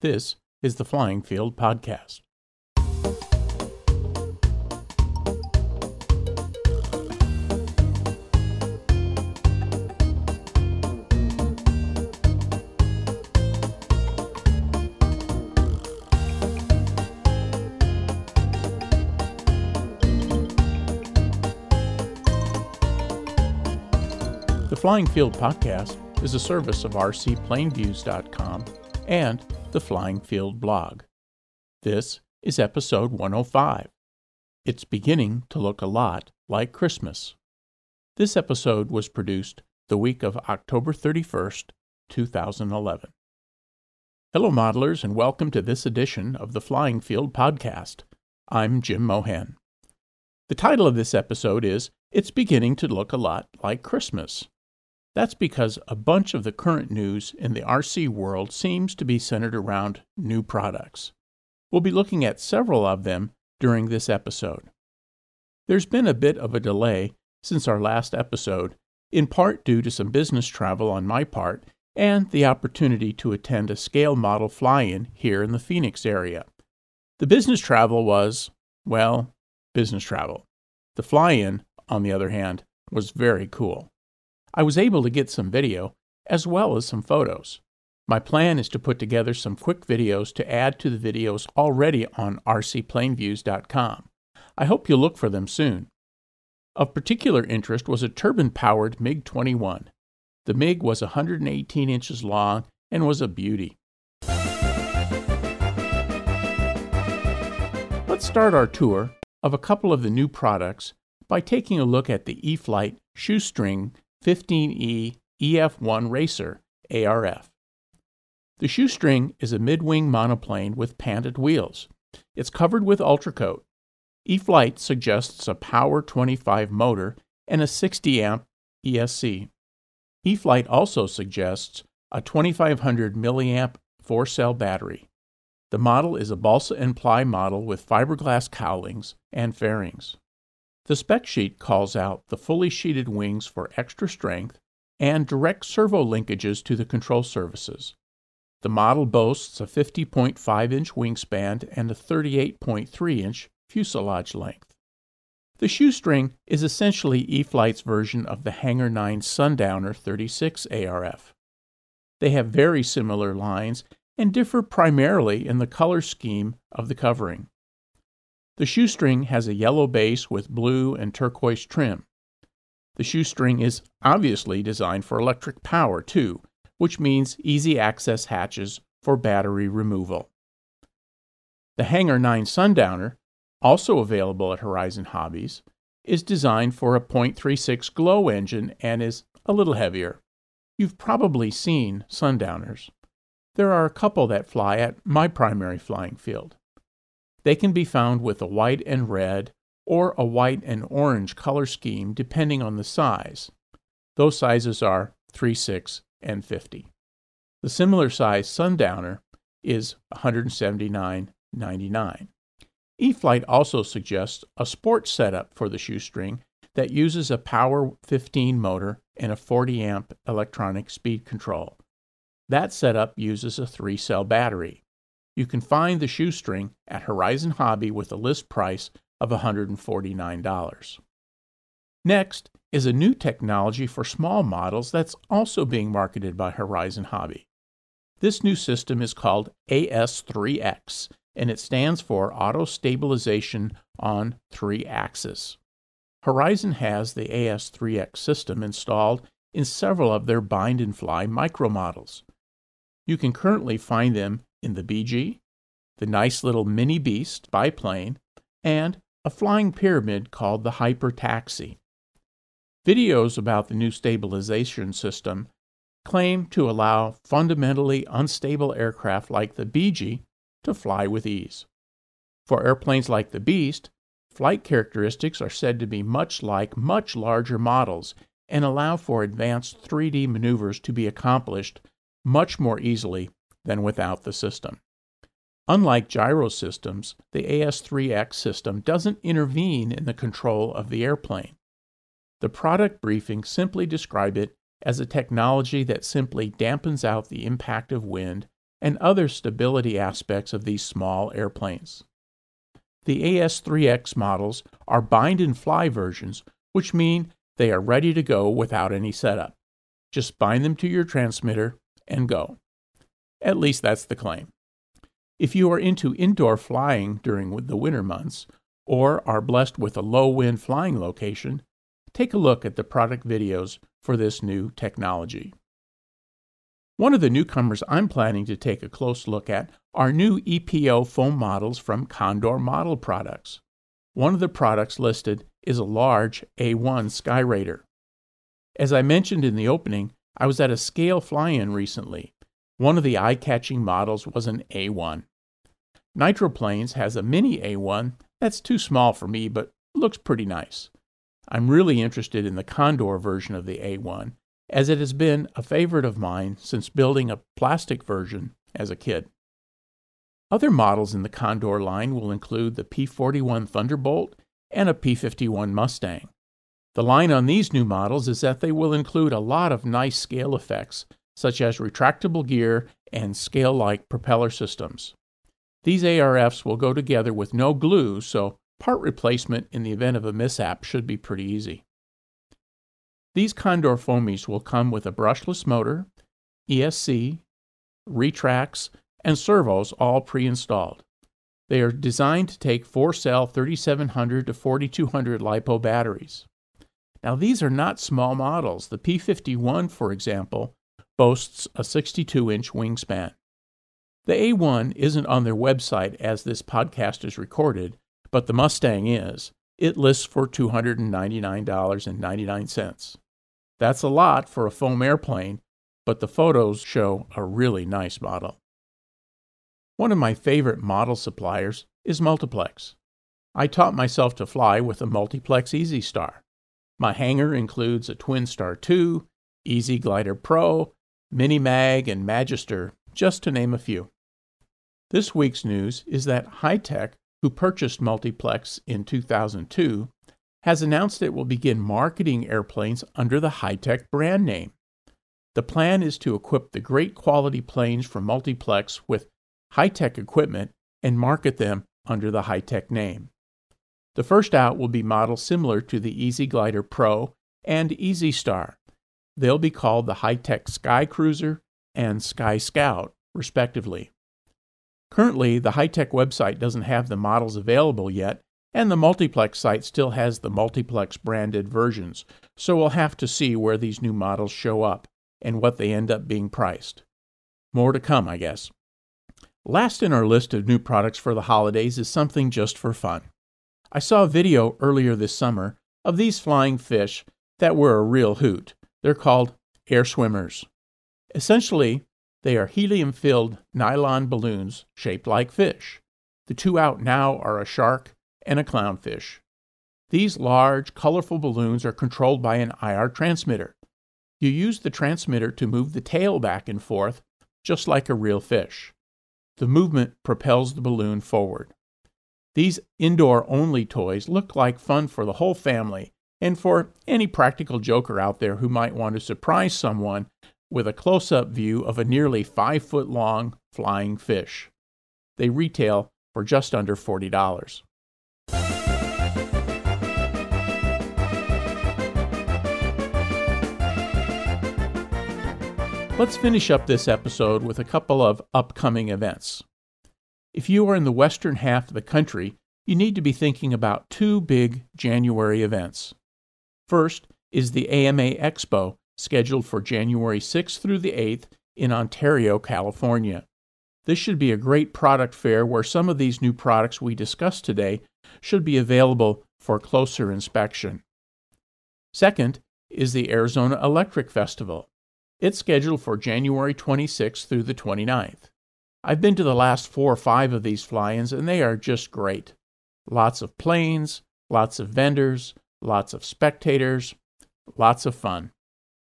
This is the Flying Field Podcast. The Flying Field Podcast is a service of rcplaneviews.com and the Flying Field blog. This is episode 105. It's beginning to look a lot like Christmas. This episode was produced the week of October 31st, 2011. Hello, modelers, and welcome to this edition of the Flying Field Podcast. I'm Jim Mohan. The title of this episode is It's Beginning to Look a Lot Like Christmas. That's because a bunch of the current news in the RC world seems to be centered around new products. We'll be looking at several of them during this episode. There's been a bit of a delay since our last episode, in part due to some business travel on my part and the opportunity to attend a scale model fly in here in the Phoenix area. The business travel was, well, business travel. The fly in, on the other hand, was very cool. I was able to get some video as well as some photos. My plan is to put together some quick videos to add to the videos already on rcplaneviews.com. I hope you'll look for them soon. Of particular interest was a turbine powered MiG 21. The MiG was 118 inches long and was a beauty. Let's start our tour of a couple of the new products by taking a look at the E-flite shoestring 15E EF1 Racer ARF. The shoestring is a mid-wing monoplane with panted wheels. It's covered with UltraCote. E-flite suggests a Power 25 motor and a 60 amp ESC. E-flite also suggests a 2500 milliamp four-cell battery. The model is a balsa and ply model with fiberglass cowlings and fairings. The spec sheet calls out the fully sheeted wings for extra strength and direct servo linkages to the control surfaces. The model boasts a 50.5 inch wingspan and a 38.3 inch fuselage length. The shoestring is essentially E-flite's version of the Hangar 9 Sundowner 36 ARF. They have very similar lines and differ primarily in the color scheme of the covering. The shoestring has a yellow base with blue and turquoise trim. The shoestring is obviously designed for electric power, too, which means easy access hatches for battery removal. The Hangar 9 Sundowner, also available at Horizon Hobbies, is designed for a .36 glow engine and is a little heavier. You've probably seen Sundowners. There are a couple that fly at my primary flying field. They can be found with a white and red or a white and orange color scheme depending on the size. Those sizes are 3, 6, and 50. The similar size Sundowner is 179.99. E-flite also suggests a sports setup for the shoestring that uses a Power 15 motor and a 40 amp electronic speed control. That setup uses a three cell battery. You can find the shoestring at Horizon Hobby with a list price of $149. Next is a new technology for small models that's also being marketed by Horizon Hobby. This new system is called AS3X, and it stands for Auto Stabilization on 3 Axis. Horizon has the AS3X system installed in several of their bind and fly micro models. You can currently find them in the BG, the nice little mini beast biplane, and a flying pyramid called the Hyper Taxi. Videos about the new stabilization system claim to allow fundamentally unstable aircraft like the BG to fly with ease. For airplanes like the Beast, flight characteristics are said to be much like much larger models and allow for advanced 3D maneuvers to be accomplished much more easily than without the system. Unlike gyro systems, the AS3X system doesn't intervene in the control of the airplane. The product briefing simply describe it as a technology that simply dampens out the impact of wind and other stability aspects of these small airplanes. The AS3X models are bind and fly versions, which mean they are ready to go without any setup. Just bind them to your transmitter and go. At least that's the claim. If you are into indoor flying during the winter months, or are blessed with a low wind flying location, take a look at the product videos for this new technology. One of the newcomers I'm planning to take a close look at are new EPO foam models from Condor Model Products. One of the products listed is a large A1 Skyraider. As I mentioned in the opening, I was at a scale fly in recently. One of the eye catching models was an A1. Nitroplanes has a mini A1 that's too small for me, but looks pretty nice. I'm really interested in the Condor version of the A1, as it has been a favorite of mine since building a plastic version as a kid. Other models in the Condor line will include the P 41 Thunderbolt and a P 51 Mustang. The line on these new models is that they will include a lot of nice scale effects, such as retractable gear and scale like propeller systems. These ARFs will go together with no glue, so part replacement in the event of a mishap should be pretty easy. These Condor foamies will come with a brushless motor, ESC, retracts, and servos all pre installed. They are designed to take 4 cell 3700 to 4200 LiPo batteries. Now, these are not small models. The P51, for example, boasts a 62 inch wingspan. The A1 isn't on their website as this podcast is recorded, but the Mustang is. It lists for $299.99. That's a lot for a foam airplane, but the photos show a really nice model. One of my favorite model suppliers is Multiplex. I taught myself to fly with a Multiplex Easy Star. My hangar includes a Twin Star 2, Easy Glider Pro, Mini Mag, and Magister, just to name a few. This week's news is that Hitec, who purchased Multiplex in 2002, has announced it will begin marketing airplanes under the Hitec brand name. The plan is to equip the great quality planes from Multiplex with Hitec equipment and market them under the Hitec name. The first out will be models similar to the Easy Glider Pro and Easy Star. They'll be called the Hitec Sky Cruiser and Sky Scout, respectively. Currently, the Hitec website doesn't have the models available yet, and the multiplex site still has the multiplex branded versions, so we'll have to see where these new models show up and what they end up being priced. More to come, I guess. Last in our list of new products for the holidays is something just for fun. I saw a video earlier this summer of these flying fish that were a real hoot. They're called air swimmers. Essentially, they are helium filled nylon balloons shaped like fish. The two out now are a shark and a clownfish. These large, colorful balloons are controlled by an IR transmitter. You use the transmitter to move the tail back and forth, just like a real fish. The movement propels the balloon forward. These indoor only toys look like fun for the whole family and for any practical joker out there who might want to surprise someone with a close up view of a nearly five foot long flying fish. They retail for just under $40. Let's finish up this episode with a couple of upcoming events. If you are in the western half of the country, you need to be thinking about two big January events. First is the AMA Expo scheduled for January 6th through the 8th in Ontario, California. This should be a great product fair where some of these new products we discussed today should be available for closer inspection. Second is the Arizona Electric Festival. It's scheduled for January 26th through the 29th. I've been to the last four or five of these fly ins, and they are just great. Lots of planes, lots of vendors, lots of spectators, lots of fun.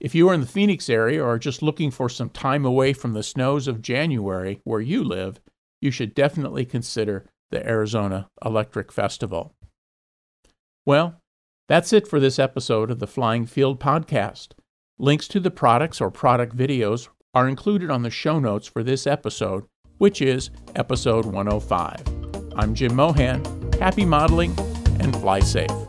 If you are in the Phoenix area or just looking for some time away from the snows of January where you live, you should definitely consider the Arizona Electric Festival. Well, that's it for this episode of the Flying Field Podcast. Links to the products or product videos are included on the show notes for this episode, which is episode 105. I'm Jim Mohan. Happy modeling and fly safe.